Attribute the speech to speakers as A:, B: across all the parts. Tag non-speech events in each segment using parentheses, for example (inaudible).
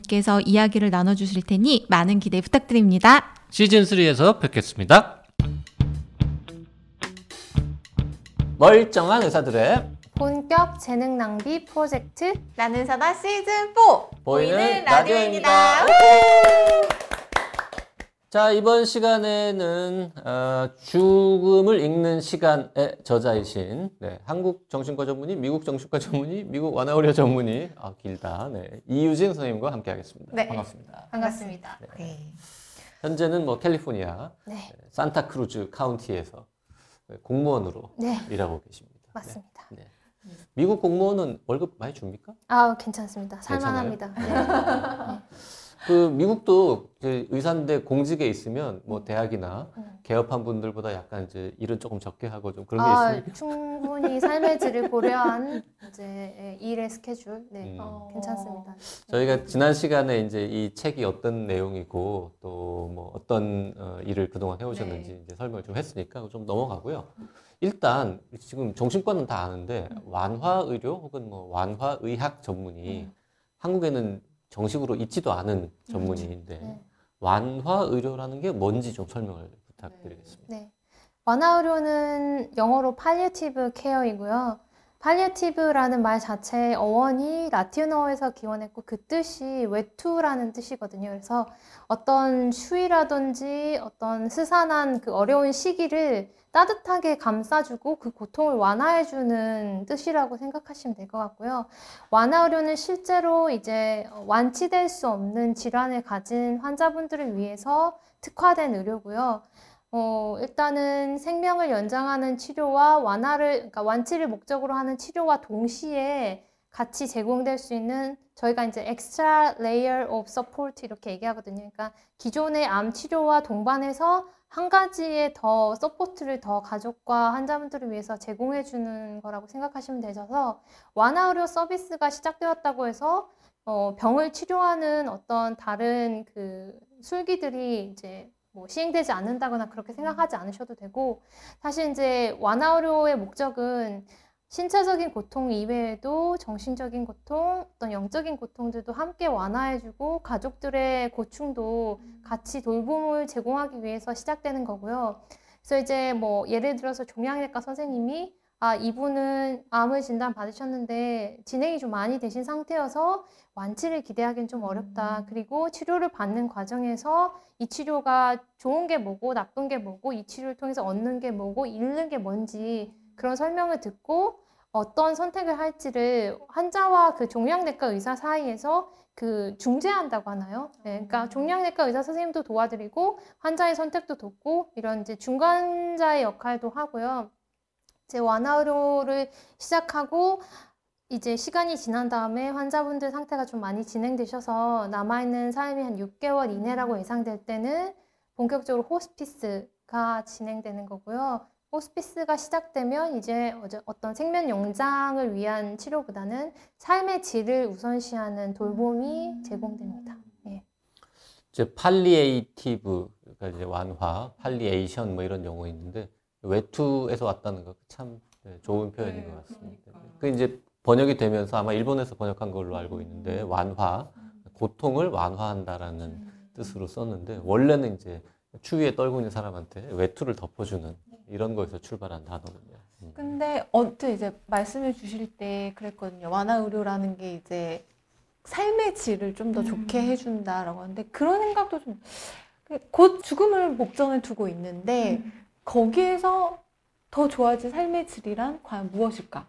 A: 께서 이야기를 나눠주실 테니 많은 기대 부탁드립니다.
B: 시즌3에서 뵙겠습니다.
C: 멀쩡한 의사들의
D: 본격 재능 낭비 프로젝트
A: 나는 사다 시즌 4
C: 보이는 라디오입니다. 자, 이번 시간에는 어, 죽음을 읽는 시간의 저자이신 네, 한국 정신과 전문의, 미국 정신과 전문의, 미국 완화의료 전문의, 아, 길다. 네, 이유진 선생님과 함께하겠습니다.
D: 네.
C: 반갑습니다.
D: 반갑습니다.
A: 네.
C: 현재는 뭐 캘리포니아
D: 네,
C: 산타크루즈 카운티에서 공무원으로
D: 네,
C: 일하고 계십니다. 네.
D: 맞습니다.
C: 네. 미국 공무원은 월급 많이 줍니까?
D: 아, 괜찮습니다. 살만합니다. 네.
C: 그 미국도 이제 의사인데 공직에 있으면 뭐 대학이나
D: 음.
C: 개업한 분들보다 약간 이제 일은 조금 적게 하고 좀 그런 게
D: 아,
C: 있습니까?
D: 충분히 삶의 질을 고려한 이제 예, 일의 스케줄. 네,
C: 음.
D: 괜찮습니다.
C: 저희가 지난 시간에 이제 이 책이 어떤 내용이고 또 뭐 어떤 어, 일을 그동안 해오셨는지
D: 네.
C: 이제 설명을 좀 했으니까 좀 넘어가고요. 일단 지금 정신과는 다 아는데
D: 음.
C: 완화 의료 혹은 뭐 완화 의학 전문의
D: 음.
C: 한국에는 정식으로 있지도 않은 전문의인데
D: 네.
C: 완화 의료라는 게 뭔지 좀 설명을 부탁드리겠습니다.
D: 네. 완화 의료는 영어로 팔리어티브 케어이고요. 팔리어티브라는 말 자체의 어원이 라틴어에서 기원했고 그 뜻이 외투라는 뜻이거든요. 그래서 어떤 추위라든지 어떤 스산한 그 어려운 시기를 따뜻하게 감싸주고 그 고통을 완화해주는 뜻이라고 생각하시면 될 것 같고요. 완화 의료는 실제로 이제 완치될 수 없는 질환을 가진 환자분들을 위해서 특화된 의료고요. 어, 일단은 생명을 연장하는 치료와 완화를, 그러니까 완치를 목적으로 하는 치료와 동시에 같이 제공될 수 있는 저희가 이제 extra layer of support 이렇게 얘기하거든요. 그러니까 기존의 암 치료와 동반해서 한 가지의 더 support를 더 가족과 환자분들을 위해서 제공해 주는 거라고 생각하시면 되셔서 완화 의료 서비스가 시작되었다고 해서 어, 병을 치료하는 어떤 다른 그 술기들이 이제 뭐 시행되지 않는다거나 그렇게 생각하지 않으셔도 되고 사실 이제 완화 의료의 목적은 신체적인 고통 이외에도 정신적인 고통, 어떤 영적인 고통들도 함께 완화해주고 가족들의 고충도 같이 돌봄을 제공하기 위해서 시작되는 거고요. 그래서 이제 뭐 예를 들어서 종양내과 선생님이 아, 이분은 암을 진단 받으셨는데 진행이 좀 많이 되신 상태여서 완치를 기대하기는 좀 어렵다. 그리고 치료를 받는 과정에서 이 치료가 좋은 게 뭐고 나쁜 게 뭐고 이 치료를 통해서 얻는 게 뭐고 잃는 게 뭔지 그런 설명을 듣고 어떤 선택을 할지를 환자와 그 종양내과 의사 사이에서 그 중재한다고 하나요? 네, 그러니까 종양내과 의사 선생님도 도와드리고 환자의 선택도 돕고 이런 이제 중간자의 역할도 하고요. 이제 완화 의료를 시작하고 이제 시간이 지난 다음에 환자분들 상태가 좀 많이 진행되셔서 남아있는 삶이 한 6개월 이내라고 예상될 때는 본격적으로 호스피스가 진행되는 거고요. 호스피스가 시작되면 이제 어떤 생명 연장을 위한 치료보다는 삶의 질을 우선시하는 돌봄이 제공됩니다. 예.
C: 이제 palliative 그러니까 이제 완화, palliation 뭐 이런 용어 있는데 외투에서 왔다는 거참 네, 좋은 표현인 것 같습니다. 그 이제 번역이 되면서 아마 일본에서 번역한 걸로 알고 있는데 완화, 고통을 완화한다라는 뜻으로 썼는데 원래는 이제 추위에 떨고 있는 사람한테 외투를 덮어주는 이런 거에서 출발한 단어거든요. 음.
E: 근데 언뜻 이제 말씀해 주실 때 그랬거든요. 완화 의료라는 게 이제 삶의 질을 좀더 좋게 해준다라고 하는데 그런 생각도 좀 곧 죽음을 목전에 두고 있는데 거기에서 더 좋아질 삶의 질이란 과연 무엇일까?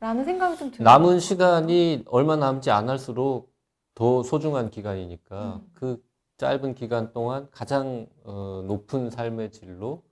E: 라는 생각이 좀 들어요.
C: 남은 시간이 얼마 남지 않을수록 더 소중한 기간이니까 그 짧은 기간 동안 가장 어, 높은 삶의 질로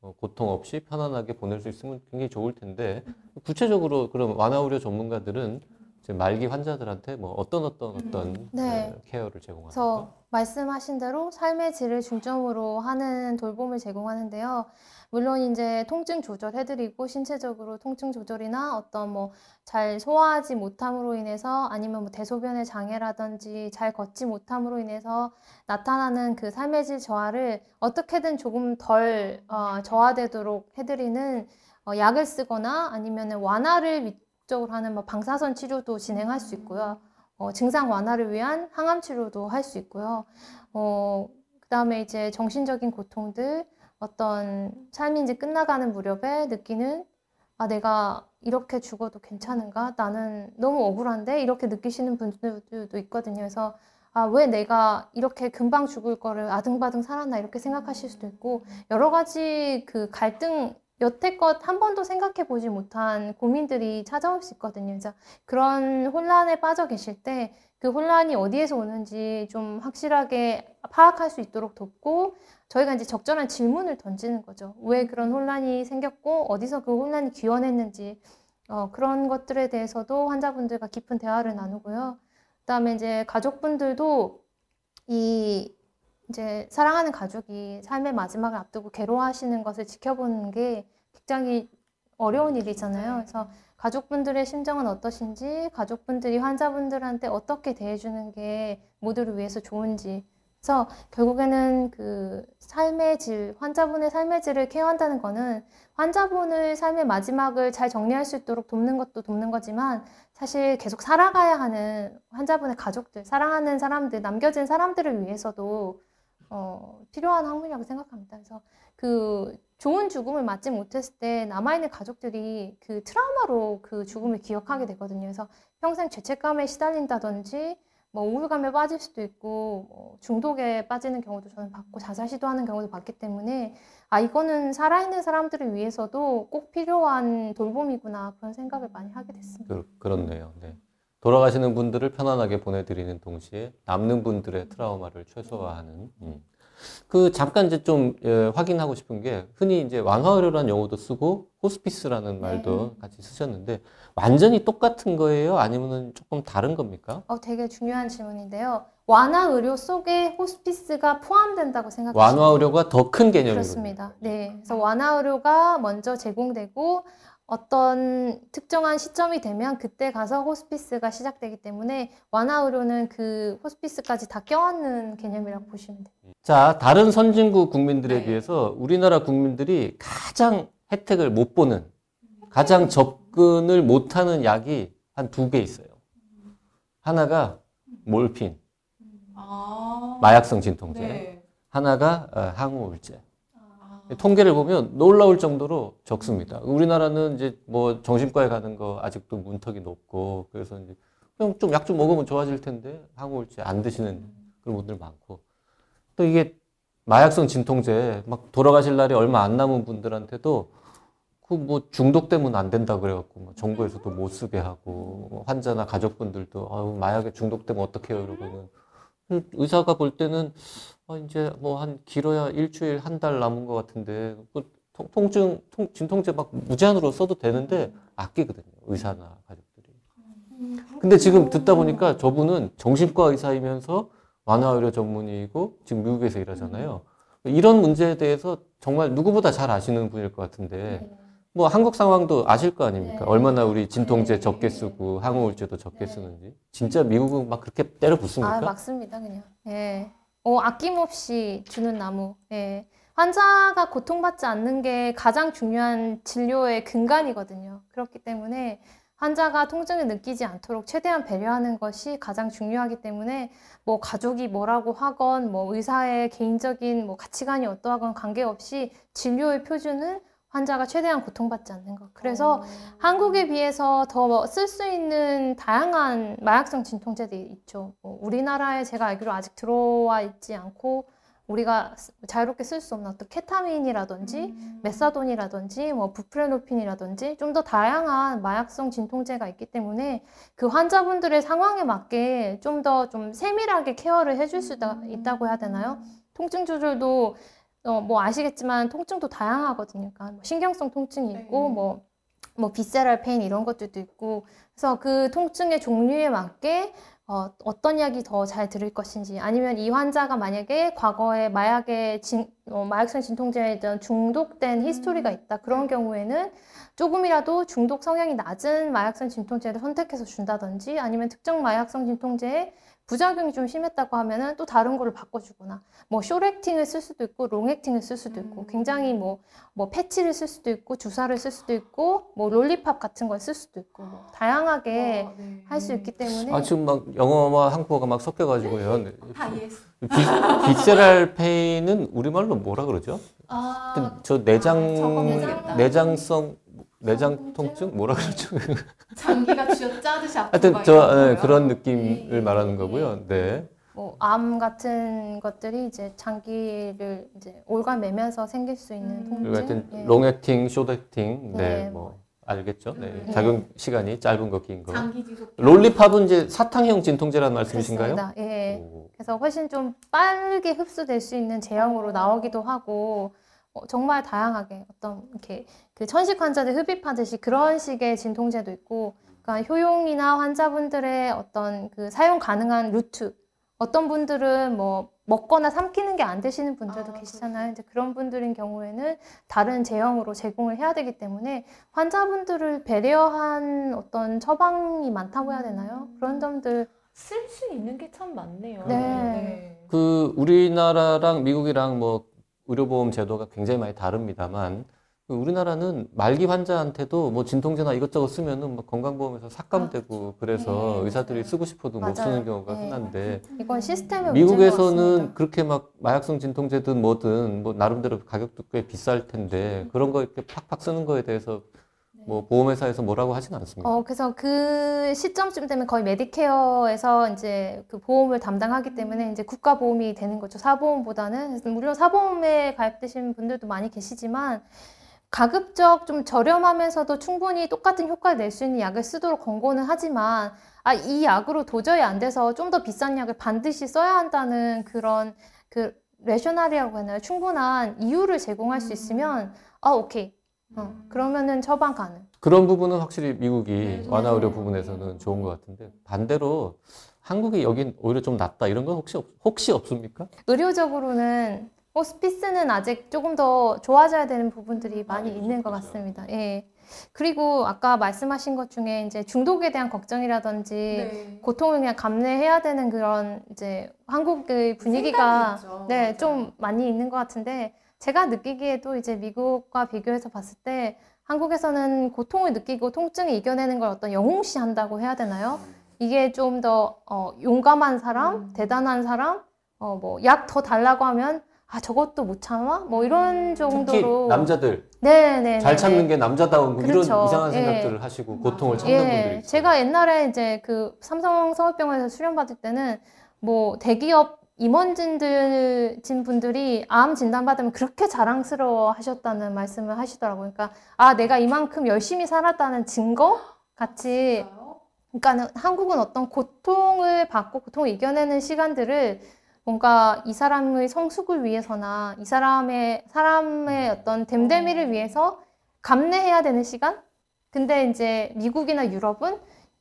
C: 어, 고통 없이 편안하게 보낼 수 있으면 굉장히 좋을 텐데 구체적으로 그럼 완화 의료 전문가들은 이제 말기 환자들한테 뭐 어떤 어떤 어떤
D: 네.
C: 어, 케어를 제공합니까?
D: 말씀하신 대로 삶의 질을 중점으로 하는 돌봄을 제공하는데요. 물론 이제 통증 조절해드리고 신체적으로 통증 조절이나 어떤 뭐 잘 소화하지 못함으로 인해서 아니면 뭐 대소변의 장애라든지 잘 걷지 못함으로 인해서 나타나는 그 삶의 질 저하를 어떻게든 조금 덜 어, 저하되도록 해드리는 어, 약을 쓰거나 아니면 완화를 목적으로 하는 뭐 방사선 치료도 진행할 수 있고요. 어, 증상 완화를 위한 항암 치료도 할 수 있고요. 어, 그 다음에 이제 정신적인 고통들, 어떤 삶이 이제 끝나가는 무렵에 느끼는 아, 내가 이렇게 죽어도 괜찮은가? 나는 너무 억울한데? 이렇게 느끼시는 분들도 있거든요. 그래서 아, 왜 내가 이렇게 금방 죽을 거를 아등바등 살았나? 이렇게 생각하실 수도 있고, 여러 가지 그 갈등, 여태껏 한 번도 생각해 보지 못한 고민들이 찾아올 수 있거든요. 그래서 그런 혼란에 빠져 계실 때 그 혼란이 어디에서 오는지 좀 확실하게 파악할 수 있도록 돕고 저희가 이제 적절한 질문을 던지는 거죠. 왜 그런 혼란이 생겼고 어디서 그 혼란이 기원했는지 어, 그런 것들에 대해서도 환자분들과 깊은 대화를 나누고요. 그다음에 이제 가족분들도 이 이제 사랑하는 가족이 삶의 마지막을 앞두고 괴로워하시는 것을 지켜보는 게 굉장히 어려운 일이잖아요. 그래서 가족분들의 심정은 어떠신지, 가족분들이 환자분들한테 어떻게 대해주는 게 모두를 위해서 좋은지. 그래서 결국에는 그 삶의 질, 환자분의 삶의 질을 케어한다는 거는 환자분의 삶의 마지막을 잘 정리할 수 있도록 돕는 것도 돕는 거지만 사실 계속 살아가야 하는 환자분의 가족들, 사랑하는 사람들, 남겨진 사람들을 위해서도 어, 필요한 학문이라고 생각합니다. 그래서 그 좋은 죽음을 맞지 못했을 때 남아있는 가족들이 그 트라우마로 그 죽음을 기억하게 되거든요. 그래서 평생 죄책감에 시달린다든지 뭐 우울감에 빠질 수도 있고 뭐 중독에 빠지는 경우도 저는 봤고 자살 시도하는 경우도 봤기 때문에 아 이거는 살아있는 사람들을 위해서도 꼭 필요한 돌봄이구나 그런 생각을 많이 하게 됐습니다.
C: 그, 그렇네요. 네. 돌아가시는 분들을 편안하게 보내드리는 동시에 남는 분들의 트라우마를 최소화하는. 음. 그 잠깐 이제 좀 예, 확인하고 싶은 게 흔히 이제 완화의료라는 용어도 쓰고 호스피스라는 말도 같이 쓰셨는데 완전히 똑같은 거예요? 아니면은 조금 다른 겁니까?
D: 어, 되게 중요한 질문인데요. 완화 의료 속에 호스피스가 포함된다고 생각하시면
C: 완화 의료가 더 큰 개념이거든요.
D: 그렇습니다. 네. 그래서 완화 의료가 먼저 제공되고 어떤 특정한 시점이 되면 그때 가서 호스피스가 시작되기 때문에 완화 의료는 그 호스피스까지 다 껴안는 개념이라고 보시면 돼요.
C: 자, 다른 선진국 국민들에
D: 네.
C: 비해서 우리나라 국민들이 가장 혜택을 못 보는, 가장 접근을 못 하는 약이 한 두 개 있어요. 하나가 몰핀,
E: 아,
C: 마약성 진통제.
E: 네.
C: 하나가 어, 항우울제. 통계를 보면 놀라울 정도로 적습니다. 우리나라는 이제 뭐 정신과에 가는 거 아직도 문턱이 높고 그래서 이제 그냥 좀 약 좀 먹으면 좋아질 텐데 항우울제 안 드시는 그런 분들 많고 또 이게 마약성 진통제 막 돌아가실 날이 얼마 안 남은 분들한테도 그 뭐 중독되면 안 된다 그래갖고 뭐 정부에서도 못 쓰게 하고 뭐 환자나 가족분들도 아유 마약에 중독되면 어떡해요 이러고는 의사가 볼 때는 아, 이제 뭐 한 길어야 일주일 한 달 남은 것 같은데 그 통, 통증, 통, 진통제 막 무제한으로 써도 되는데 아끼거든요. 의사나 가족들이. 근데 지금 듣다 보니까 저분은 정신과 의사이면서 완화의료 전문의이고 지금 미국에서 일하잖아요. 이런 문제에 대해서 정말 누구보다 잘 아시는 분일 것 같은데 뭐 한국 상황도 아실 거 아닙니까?
D: 네.
C: 얼마나 우리 진통제
D: 네.
C: 적게 쓰고 항우울제도 적게
D: 네.
C: 쓰는지. 진짜 미국은 막 그렇게 때려 붓습니까?
D: 아, 맞습니다, 그냥. 예. 어, 아낌없이 주는 나무. 예. 환자가 고통받지 않는 게 가장 중요한 진료의 근간이거든요. 그렇기 때문에 환자가 통증을 느끼지 않도록 최대한 배려하는 것이 가장 중요하기 때문에 뭐 가족이 뭐라고 하건 뭐 의사의 개인적인 뭐 가치관이 어떠하건 관계없이 진료의 표준은 환자가 최대한 고통받지 않는 것. 그래서 한국에 비해서 더 쓸 수 있는 다양한 마약성 진통제들이 있죠. 뭐 우리나라에 제가 알기로 아직 들어와 있지 않고 우리가 쓰- 자유롭게 쓸 수 없는 어떤 케타민이라든지 methadone이라든지 뭐 buprenorphine이라든지 좀 더 다양한 마약성 진통제가 있기 때문에 그 환자분들의 상황에 맞게 좀 더좀 세밀하게 care를 해줄 수 있다, 있다 고 해야 되나요? 통증 조절도 어, 뭐 아시겠지만 통증도 다양하거든요. 그러니까 뭐 신경성 통증이 있고 뭐, 뭐 visceral pain 이런 것들도 있고. 그래서 그 통증의 종류에 맞게 어, 어떤 약이 더 잘 들을 것인지 아니면 이 환자가 만약에 과거에 마약에 진, 어, 마약성 진통제에 대한 중독된 history가 있다. 그런 경우에는 조금이라도 중독 성향이 낮은 마약성 진통제를 선택해서 준다든지 아니면 특정 마약성 진통제에 부작용이 좀 심했다고 하면은 또 다른 거를 바꿔주거나 뭐 쇼렉팅을 쓸 수도 있고 롱액팅을 쓸 수도 있고 굉장히 뭐뭐 패치를 쓸 수도 있고 주사를 쓸 수도 있고 뭐 롤리팝 같은 걸 쓸 수도 있고 뭐 다양하게 할수 있기 때문에
C: 아, 지금 막 영어와 한국어가 막 섞여가지고요. 네.
E: 다 이해했어.
C: 비, 비세랄 페인은 우리말로 뭐라 그러죠?
E: 아,
C: 저 내장,
E: 모르겠다.
C: 내장성, 내장 통증? 뭐라 그러죠? (laughs)
E: 장기가 쥐어 짜듯이 아픈 (laughs)
C: 하여튼 거저
E: 거요?
C: 그런 느낌을
E: 네.
C: 말하는 거고요. 네.
D: 뭐 암 같은 것들이 이제 장기를 이제 올가매면서 생길 수 있는
E: 음.
D: 통증.
C: 하여튼
D: 예.
C: 롱액팅, 숏액팅, 네,
D: 네,
C: 뭐 알겠죠? 네.
D: 네.
C: 작용 시간이 짧은 거, 긴 거.
E: 장기 지속.
C: 롤리팝은 이제 사탕형 진통제라는 말씀이신가요?
D: 그렇습니다. 예.
C: 오.
D: 그래서 훨씬 좀 빠르게 흡수될 수 있는 제형으로 나오기도 하고 어, 정말 다양하게 어떤 이렇게 그 천식 환자들 흡입하듯이 그런 식의 진통제도 있고 그러니까 효용이나 환자분들의 어떤 그 사용 가능한 루트 어떤 분들은 뭐 먹거나 삼키는 게 안 되시는 분들도
E: 아,
D: 계시잖아요. 이제 그런 분들인 경우에는 다른 제형으로 제공을 해야 되기 때문에 환자분들을 배려한 어떤 처방이 많다고 해야 되나요? 그런 점들
E: 쓸 수 있는 게 참 많네요.
D: 네.
C: 그 우리나라랑 미국이랑 뭐 의료보험 제도가 굉장히 많이 다릅니다만 그 우리나라는 말기 환자한테도 뭐 진통제나 이것저것 쓰면은 뭐 건강보험에서 삭감되고 그래서
E: 네,
C: 의사들이. 쓰고 싶어도 못
D: 맞아요.
C: 쓰는 경우가
D: 네.
C: 흔한데
D: 이건 시스템의
C: 미국에서는. 그렇게 막 마약성 진통제든 뭐든 뭐 나름대로 가격도 꽤 비쌀 텐데 그런 거 이렇게 팍팍 쓰는 거에 대해서 뭐 보험회사에서 뭐라고 하진 않습니다.
D: 어, 그래서 그 시점쯤 되면 거의 Medicare에서 이제 그 보험을 담당하기 때문에 이제 국가 보험이 되는 거죠. 사보험보다는. 물론 사보험에 가입되신 분들도 많이 계시지만 가급적 좀 저렴하면서도 충분히 똑같은 효과를 낼 수 있는 약을 쓰도록 권고는 하지만 아, 이 약으로 도저히 안 돼서 좀 더 비싼 약을 반드시 써야 한다는 그런 그 레셔널이라고 하나요? 충분한 이유를 제공할 수 있으면 아, 오케이. 어, 그러면은 처방 가능.
C: 그런 부분은 확실히 미국이
E: 네,
C: 완화 의료
E: 네.
C: 부분에서는 좋은 것 같은데 반대로 한국이 여긴 오히려 좀 낫다 이런 건 혹시 없, 혹시 없습니까?
D: 의료적으로는 호스피스는 아직 조금 더 좋아져야 되는 부분들이 많이 있는 것 같습니다. 예. 그리고 아까 말씀하신 것 중에 이제 중독에 대한 걱정이라든지
E: 네.
D: 고통을 그냥 감내해야 되는 그런 이제 한국의 분위기가
E: 생각이 있죠.
D: 네. 좀 많이 있는 것 같은데 제가 느끼기에도 이제 미국과 비교해서 봤을 때 한국에서는 고통을 느끼고 통증을 이겨내는 걸 어떤 영웅시 한다고 해야 되나요? 이게 좀더 어, 용감한 사람,
E: 음.
D: 대단한 사람, 어, 뭐 약 더 달라고 하면 아 저것도 못 참아? 뭐 이런 정도로
C: 남자들
D: 네네
C: 잘 참는 게 남자다운 뭐
D: 그렇죠.
C: 이런 이상한
D: 예.
C: 생각들을 하시고 고통을 참는 분들이
D: 예,
C: 있어요.
D: 제가 옛날에 이제 그 삼성 서울병원에서 수련 받을 때는 뭐 대기업 임원진들 진 분들이 암 진단 받으면 그렇게 자랑스러워 하셨다는 말씀을 하시더라고요. 그러니까 아 내가 이만큼 열심히 살았다는 증거 같이 그러니까는 한국은 어떤 고통을 받고 고통을 이겨내는 시간들을 뭔가 이 사람의 성숙을 위해서나 이 사람의 사람의 어떤 됨됨이를 위해서 감내해야 되는 시간? 근데 이제 미국이나 유럽은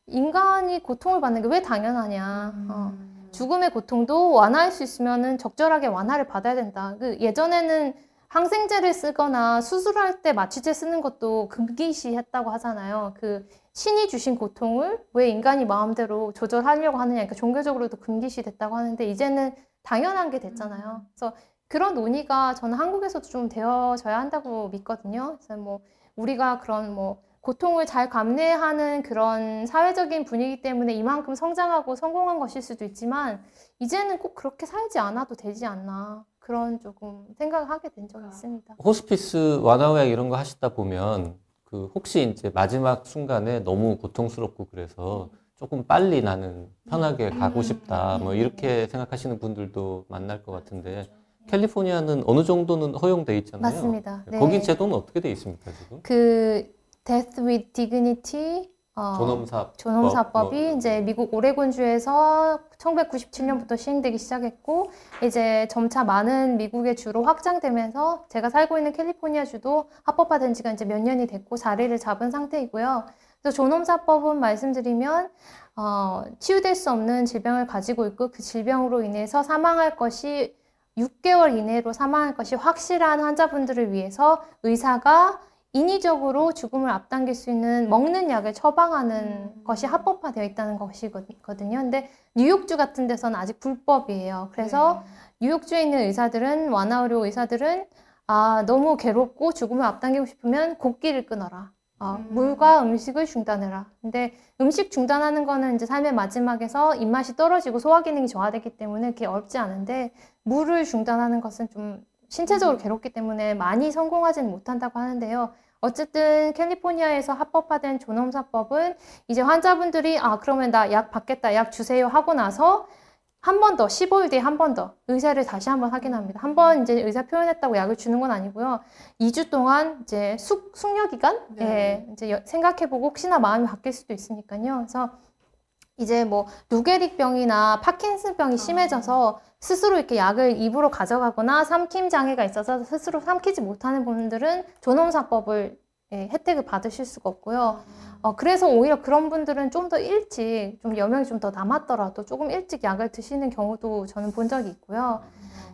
D: 인간이 고통을 받는 게 왜 당연하냐. 어. 죽음의 고통도 완화할 수 있으면은 적절하게 완화를 받아야 된다. 그 예전에는 항생제를 쓰거나 수술할 때 마취제 쓰는 것도 금기시했다고 하잖아요. 그 신이 주신 고통을 왜 인간이 마음대로 조절하려고 하느냐. 그러니까 종교적으로도 금기시됐다고 하는데 이제는 당연한 게 됐잖아요. 그래서 그런 논의가 저는 한국에서도 좀 되어져야 한다고 믿거든요. 그래서 뭐 우리가 그런 뭐 고통을 잘 감내하는 그런 사회적인 분위기 때문에 이만큼 성장하고 성공한 것일 수도 있지만 이제는 꼭 그렇게 살지 않아도 되지 않나 그런 조금 생각을 하게 된 적이 있습니다.
C: 호스피스 완화약 이런 거 하시다 보면 그 혹시 이제 마지막 순간에 너무 고통스럽고 그래서 조금 빨리 나는 편하게 가고 싶다 뭐 이렇게 생각하시는 분들도 만날 것 같은데 캘리포니아는 어느 정도는 허용돼 있잖아요.
D: 맞습니다. 네.
C: 거기 제도는 어떻게 돼 있습니까 지금?
D: 그 Death with Dignity 어,
C: 존엄사
D: 존엄사법이
C: 뭐,
D: 이제 미국 오레곤주에서 1997년부터 시행되기 시작했고 이제 점차 많은 미국의 주로 확장되면서 제가 살고 있는 캘리포니아 주도 합법화된 지가 이제 몇 년이 됐고 자리를 잡은 상태이고요. 그래서 존엄사법은 말씀드리면 어, 치유될 수 없는 질병을 가지고 있고 그 질병으로 인해서 사망할 것이 6개월 이내로 사망할 것이 확실한 환자분들을 위해서 의사가 인위적으로 죽음을 앞당길 수 있는 먹는 약을 처방하는 것이 합법화되어 있다는 것이거든요. 근데 뉴욕주 같은 데서는 아직 불법이에요. 그래서 뉴욕주에 있는 의사들은 완화의료 의사들은 아 너무 괴롭고 죽음을 앞당기고 싶으면 곡기를 끊어라. 어, 물과 음식을 중단해라. 근데 음식 중단하는 거는 이제 삶의 마지막에서 입맛이 떨어지고 소화 기능이 저하되기 때문에 그게 어렵지 않은데 물을 중단하는 것은 좀 신체적으로 괴롭기 때문에 많이 성공하지는 못한다고 하는데요. 어쨌든 캘리포니아에서 합법화된 존엄사법은 이제 환자분들이 아 그러면 나 약 받겠다 약 주세요 하고 나서 한 번 더 15일 뒤에 한 번 더 의사를 다시 한 번 확인합니다. 한 번 이제 의사 표현했다고 약을 주는 건 아니고요. 2주 동안 이제 숙 숙려 기간 예, 이제 생각해보고 혹시나 마음이 바뀔 수도 있으니까요. 그래서 이제 뭐 루게릭 병이나 파킨슨 병이 심해져서 스스로 이렇게 약을 입으로 가져가거나 삼킴 장애가 있어서 스스로 삼키지 못하는 분들은 존엄사법을 예, 혜택을 받으실 수가 없고요. 어, 그래서 오히려 그런 분들은 좀 더 일찍 좀 여명이 좀 더 남았더라도 조금 일찍 약을 드시는 경우도 저는 본 적이 있고요.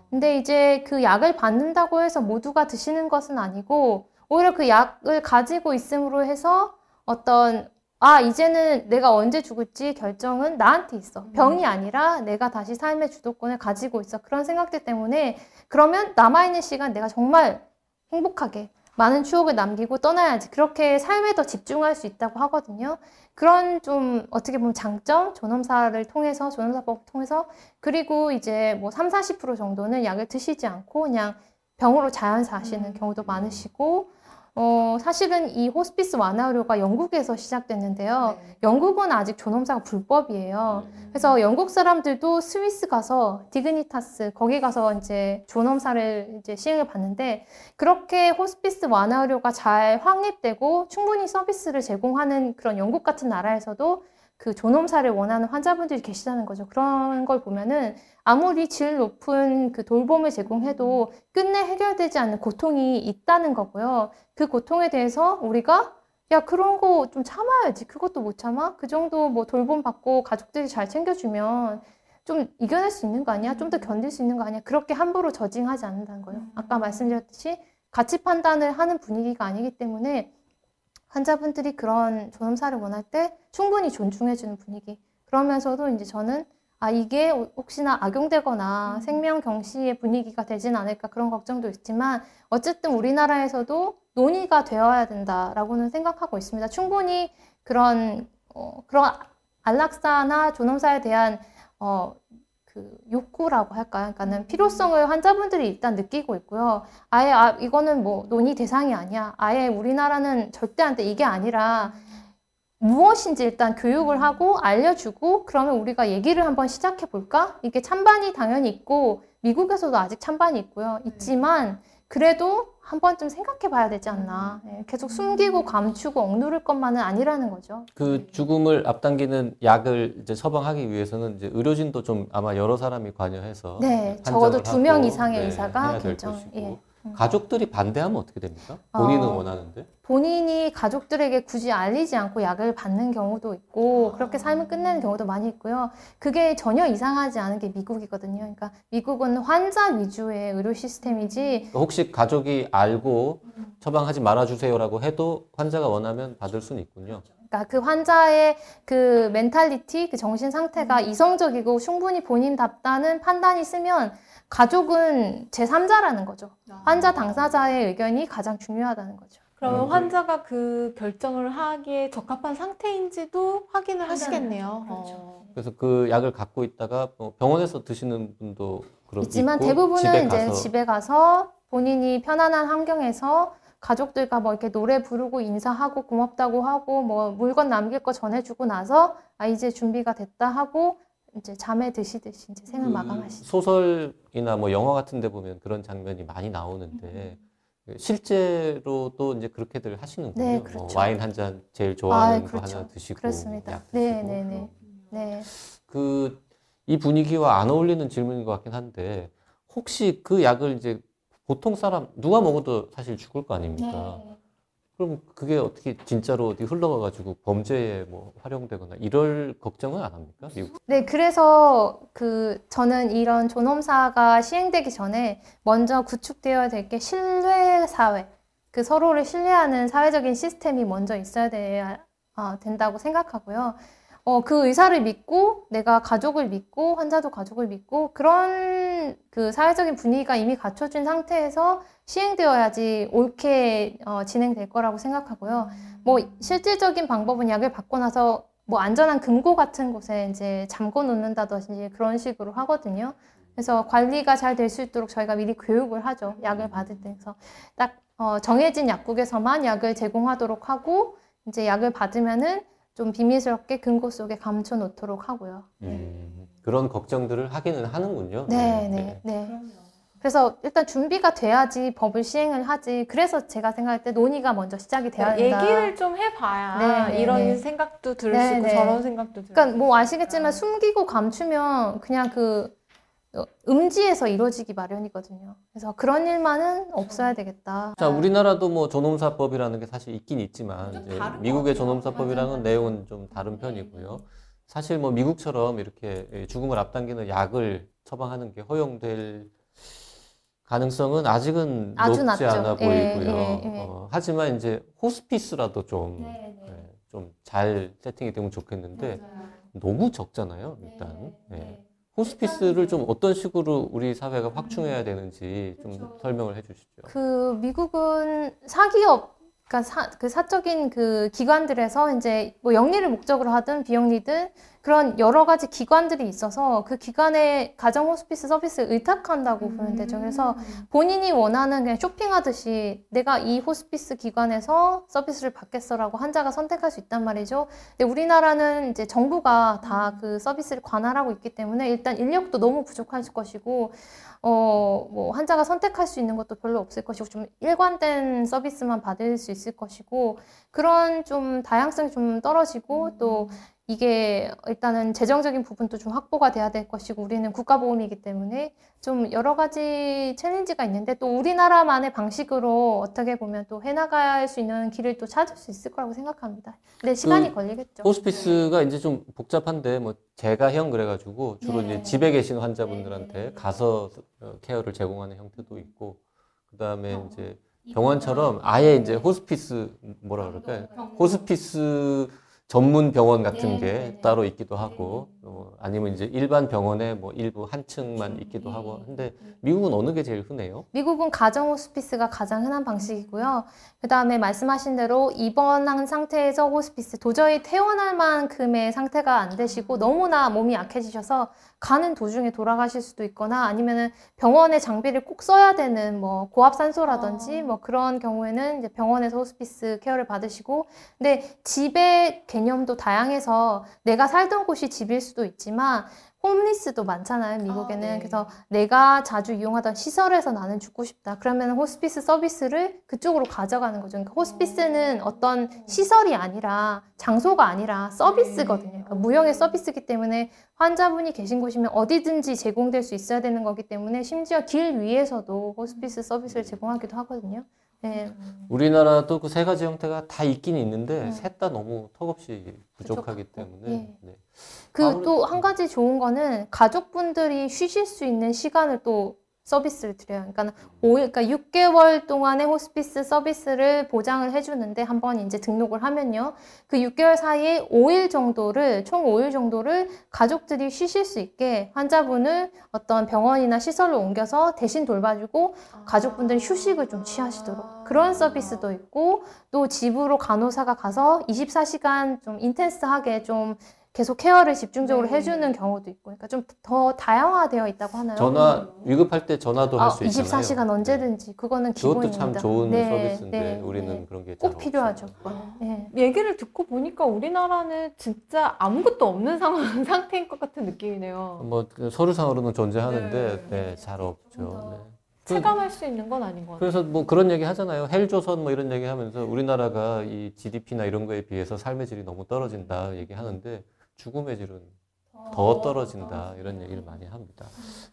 D: 근데 이제 그 약을 받는다고 해서 모두가 드시는 것은 아니고 오히려 그 약을 가지고 있음으로 해서 어떤 아, 이제는 내가 언제 죽을지 결정은 나한테 있어. 병이 아니라 내가 다시 삶의 주도권을 가지고 있어. 그런 생각들 때문에 그러면 남아있는 시간 내가 정말 행복하게 많은 추억을 남기고 떠나야지. 그렇게 삶에 더 집중할 수 있다고 하거든요. 그런 좀 어떻게 보면 장점, 존엄사를 통해서, 존엄사법을 통해서 그리고 이제 뭐 3, 40% 정도는 약을 드시지 않고 그냥 병으로 자연사 하시는 경우도 많으시고 어, 사실은 이 호스피스 완화 의료가 영국에서 시작됐는데요.
E: 네.
D: 영국은 아직 존엄사가 불법이에요. 그래서 영국 사람들도 스위스 가서 디그니타스 거기 가서 이제 존엄사를 이제 시행을 받는데 그렇게 호스피스 완화 의료가 잘 확립되고 충분히 서비스를 제공하는 그런 영국 같은 나라에서도 그 존엄사를 원하는 환자분들이 계시다는 거죠. 그런 걸 보면은 아무리 질 높은 그 돌봄을 제공해도 끝내 해결되지 않는 고통이 있다는 거고요. 그 고통에 대해서 우리가 야 그런 거 좀 참아야지. 그것도 못 참아? 그 정도 뭐 돌봄 받고 가족들이 잘 챙겨주면 좀 이겨낼 수 있는 거 아니야? 좀 더 견딜 수 있는 거 아니야? 그렇게 함부로 저징하지 않는다는 거예요. 아까 말씀드렸듯이 가치 판단을 하는 분위기가 아니기 때문에 환자분들이 그런 존엄사를 원할 때 충분히 존중해주는 분위기. 그러면서도 이제 저는 아, 이게 혹시나 악용되거나 생명 경시의 분위기가 되진 않을까 그런 걱정도 있지만 어쨌든 우리나라에서도 논의가 되어야 된다라고는 생각하고 있습니다. 충분히 그런, 어, 그런 안락사나 존엄사에 대한 어, 그 욕구라고 할까요? 그러니까는 필요성을 환자분들이 일단 느끼고 있고요. 아예 아, 이거는 뭐 논의 대상이 아니야. 아예 우리나라는 절대 안 돼. 이게 아니라 무엇인지 일단 교육을 하고 알려주고 그러면 우리가 얘기를 한번 시작해 볼까? 이게 찬반이 당연히 있고 미국에서도 아직 찬반이 있고요. 있지만 그래도 한 번쯤 생각해 봐야 되지 않나. 예, 계속 숨기고 감추고 억누를 것만은 아니라는 거죠.
C: 그 죽음을 앞당기는 약을 이제 처방하기 위해서는 이제 의료진도 좀 아마 여러 사람이 관여해서
D: 네, 적어도 두 명 이상의
C: 네,
D: 의사가 결정. 예.
C: 가족들이 반대하면 어떻게 됩니까? 본인은
D: 어.
C: 원하는데.
D: 본인이 가족들에게 굳이 알리지 않고 약을 받는 경우도 있고 그렇게 삶을 끝내는 경우도 많이 있고요. 그게 전혀 이상하지 않은 게 미국이거든요. 그러니까 미국은 환자 위주의 의료 시스템이지
C: 그러니까 혹시 가족이 알고 처방하지 말아주세요라고 해도 환자가 원하면 받을 수는 있군요.
D: 그러니까 그 환자의 그 멘탈리티, 그 정신 상태가 이성적이고 충분히 본인답다는 판단이 있으면 가족은 제3자라는 거죠. 환자 당사자의 의견이 가장 중요하다는 거죠.
E: 그러면
C: 음.
E: 환자가 그 결정을 하기에 적합한 상태인지도 확인을 하시겠네요.
D: 그렇죠.
E: 어.
C: 그래서 그 약을 갖고 있다가 뭐 병원에서 드시는 분도 그렇고
D: 있지만
C: 있고
D: 대부분은
C: 집에
D: 이제 집에 가서 본인이 편안한 환경에서 가족들과 뭐 이렇게 노래 부르고 인사하고 고맙다고 하고 뭐 물건 남길 거 전해주고 나서 아 이제 준비가 됐다 하고 이제 잠에 드시듯이 이제 생을
C: 그
D: 마감하시죠.
C: 소설이나 뭐 영화 같은 데 보면 그런 장면이 많이 나오는데 실제로 또 이제 그렇게들 하시는군요.
D: 네,
C: 뭐
D: 그렇죠.
C: 와인 한 잔 제일 좋아하는
D: 아,
C: 거
D: 그렇죠.
C: 하나 드시고
D: 그렇습니다.
C: 약 드시고.
D: 네, 네, 네. 네.
C: 그 이 분위기와 안 어울리는 질문인 것 같긴 한데 혹시 그 약을 이제 보통 사람 누가 먹어도 사실 죽을 거 아닙니까?
D: 네.
C: 그럼 그게 어떻게 진짜로 어디 흘러가가지고 범죄에 뭐 활용되거나 이럴 걱정은 안 합니까? 미국
D: 네, 그래서 그 저는 이런 존엄사가 시행되기 전에 먼저 구축되어야 될 게 신뢰 사회, 그 서로를 신뢰하는 사회적인 시스템이 먼저 있어야 돼야 아, 된다고 생각하고요. 어, 그 의사를 믿고 내가 가족을 믿고 환자도 가족을 믿고 그런 그 사회적인 분위기가 이미 갖춰진 상태에서 시행되어야지 옳게 어, 진행될 거라고 생각하고요. 뭐 실질적인 방법은 약을 받고 나서 뭐 안전한 금고 같은 곳에 이제 잠궈 놓는다든지 그런 식으로 하거든요. 그래서 관리가 잘 될 수 있도록 저희가 미리 교육을 하죠. 약을 받을 때. 그래서 딱 어, 정해진 약국에서만 약을 제공하도록 하고 이제 약을 받으면은 좀 비밀스럽게 금고 속에 감춰 놓도록 하고요.
C: 음, 그런 걱정들을 하기는 하는군요.
D: 네, 네, 네. 그래서 일단 준비가 돼야지 법을 시행을 하지. 그래서 제가 생각할 때 논의가 먼저 시작이 돼야 된다.
E: 얘기를 좀 해봐야
D: 네, 네,
E: 이런
D: 네.
E: 생각도 들
D: 네,
E: 수 있고
D: 네.
E: 저런 생각도 들
D: 그러니까 뭐 아시겠지만 숨기고 감추면 그냥 그 어, 음지에서 이루어지기 마련이거든요. 그래서 그런 일만은 없어야 되겠다.
C: 자, 우리나라도 뭐 존엄사법이라는 게 사실 있긴 있지만
E: 좀
C: 이제 미국의. 존엄사법이랑은
E: 맞아요.
C: 내용은 좀 다른 편이고요. 사실 뭐 미국처럼 이렇게 예, 죽음을 앞당기는 약을 처방하는 게 허용될 가능성은 아직은 높지
D: 낮죠.
C: 않아
D: 예,
C: 보이고요.
D: 예, 예.
C: 어, 하지만 이제 호스피스라도 좀
D: 네,
C: 좀잘 세팅이 되면 좋겠는데 너무 적잖아요, 일단. 예. 호스피스를 좀 어떤 식으로 우리 사회가 확충해야 되는지 좀 설명을 해주시죠.
D: 그 미국은 사기업 그러니까 사, 그 사적인 그 기관들에서 이제 뭐 영리를 목적으로 하든 비영리든 그런 여러 가지 기관들이 있어서 그 기관에 가정 호스피스 서비스를 의탁한다고 보면 되죠. 그래서 본인이 원하는 그냥 쇼핑하듯이 내가 이 호스피스 기관에서 서비스를 받겠어라고 환자가 선택할 수 있단 말이죠. 근데 우리나라는 이제 정부가 다 그 서비스를 관할하고 있기 때문에 일단 인력도 너무 부족할 것이고 어, 뭐, 환자가 선택할 수 있는 것도 별로 없을 것이고, 좀 일관된 서비스만 받을 수 있을 것이고, 그런 좀 다양성이 좀 떨어지고, 또 이게 일단은 재정적인 부분도 좀 확보가 돼야 될 것이고, 우리는 국가보험이기 때문에 좀 여러 가지 챌린지가 있는데, 또 우리나라만의 방식으로 어떻게 보면 또 해나갈 수 있는 길을 또 찾을 수 있을 거라고 생각합니다. 근데 시간이
C: 그
D: 걸리겠죠.
C: 호스피스가 이제 좀 복잡한데 뭐 제가형 그래가지고 주로
D: 네.
C: 이제 집에 계신 환자분들한테 가서 어, 케어를 제공하는 형태도 있고 그 다음에 이제 병원처럼 아예 이제 호스피스 뭐라 그럴까요? 호스피스 전문 병원 같은 게 따로 있기도 하고 어, 아니면 이제 일반 병원에 뭐 일부 한 층만 있기도 하고 한데 미국은 어느 게 제일 흔해요?
D: 미국은 가정 호스피스가 가장 흔한 방식이고요. 그 다음에 말씀하신 대로 입원한 상태에서 호스피스 도저히 퇴원할 만큼의 상태가 안 되시고 너무나 몸이 약해지셔서 가는 도중에 돌아가실 수도 있거나 아니면은 병원의 장비를 꼭 써야 되는 뭐 고압산소라든지 뭐 그런 경우에는 이제 병원에서 호스피스 케어를 받으시고 근데 집의 개념도 다양해서 내가 살던 곳이 집일 수도 있지만 홈리스도 많잖아요, 미국에는.
E: 아, 네.
D: 그래서 내가 자주 이용하던 시설에서 나는 죽고 싶다. 그러면 호스피스 서비스를 그쪽으로 가져가는 거죠. 그러니까 호스피스는 어떤 시설이 아니라 장소가 아니라 서비스거든요. 그러니까 무형의 서비스이기 때문에 환자분이 계신 곳이면 어디든지 제공될 수 있어야 되는 거기 때문에 심지어 길 위에서도 호스피스 서비스를 제공하기도 하거든요. 네.
C: 우리나라도 그 세 가지 형태가 다 있긴 있는데
D: 음.
C: 셋다 너무 턱없이 부족하기
D: 부족하고,
C: 때문에
D: 예.
C: 네.
D: 그 또 한 가지 좋은 거는 가족분들이 쉬실 수 있는 시간을 또 서비스를 드려요. 그러니까 5일, 그러니까 6개월 동안의 호스피스 서비스를 보장을 해주는데 한 번 이제 등록을 하면요. 그 6개월 사이에 5일 정도를, 총 5일 정도를 가족들이 쉬실 수 있게 환자분을 어떤 병원이나 시설로 옮겨서 대신 돌봐주고 가족분들이 휴식을 좀 취하시도록 그런 서비스도 있고 또 집으로 간호사가 가서 24시간 좀 인텐스하게 좀 계속 케어를 집중적으로
E: 네.
D: 해주는 경우도 있고 그러니까 좀 더 다양화되어 있다고 하나요?
C: 전화 위급할 때 전화도
D: 아,
C: 할수 있잖아요.
D: 24시간 언제든지 그거는
C: 그것도
D: 기본입니다.
C: 참 좋은
D: 네,
C: 서비스인데
D: 네,
C: 우리는
D: 네.
C: 그런 게꼭잘
D: 필요하죠. 그거는. 네.
E: 얘기를 듣고 보니까 우리나라는 진짜 아무것도 없는 상황 (laughs) 상태인 것 같은 느낌이네요.
C: 뭐그 서류상으로는 존재하는데
E: 네.
C: 네, 잘 없죠.
E: 더
C: 네.
E: 체감할 수 있는 건 아닌 것 같아요.
C: 그래서 뭐 그런 얘기 하잖아요. 헬조선 뭐 이런 얘기 하면서 우리나라가 이 GDP나 이런 거에 비해서 삶의 질이 너무 떨어진다 얘기하는데 죽음의 질은 더 떨어진다 이런 얘기를 많이 합니다.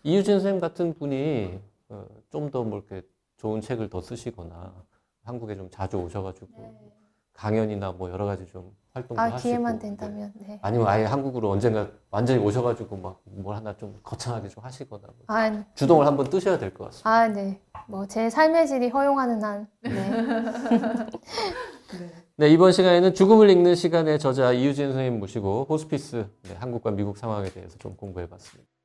C: 이유진 선생님 같은 분이 어, 좀더 뭐 이렇게 좋은 책을 더 쓰시거나 한국에 좀 자주 오셔가지고 강연이나 뭐 여러 가지 좀 활동도
D: 아
C: 하시고
D: 기회만
C: 네.
D: 된다면 네.
C: 아니면 아예 한국으로 언젠가 완전히 오셔가지고 막 뭘 하나 좀 거창하게 좀 하시거나 뭐
D: 아,
C: 주동을 한번 뜨셔야 될 것 같습니다.
D: 아, 네. 뭐 제 삶의 질이 허용하는 한 네. (laughs)
C: 네, 이번 시간에는 죽음을 읽는 시간의 저자 이유진 선생님 모시고 호스피스, 네, 한국과 미국 상황에 대해서 좀 공부해 봤습니다.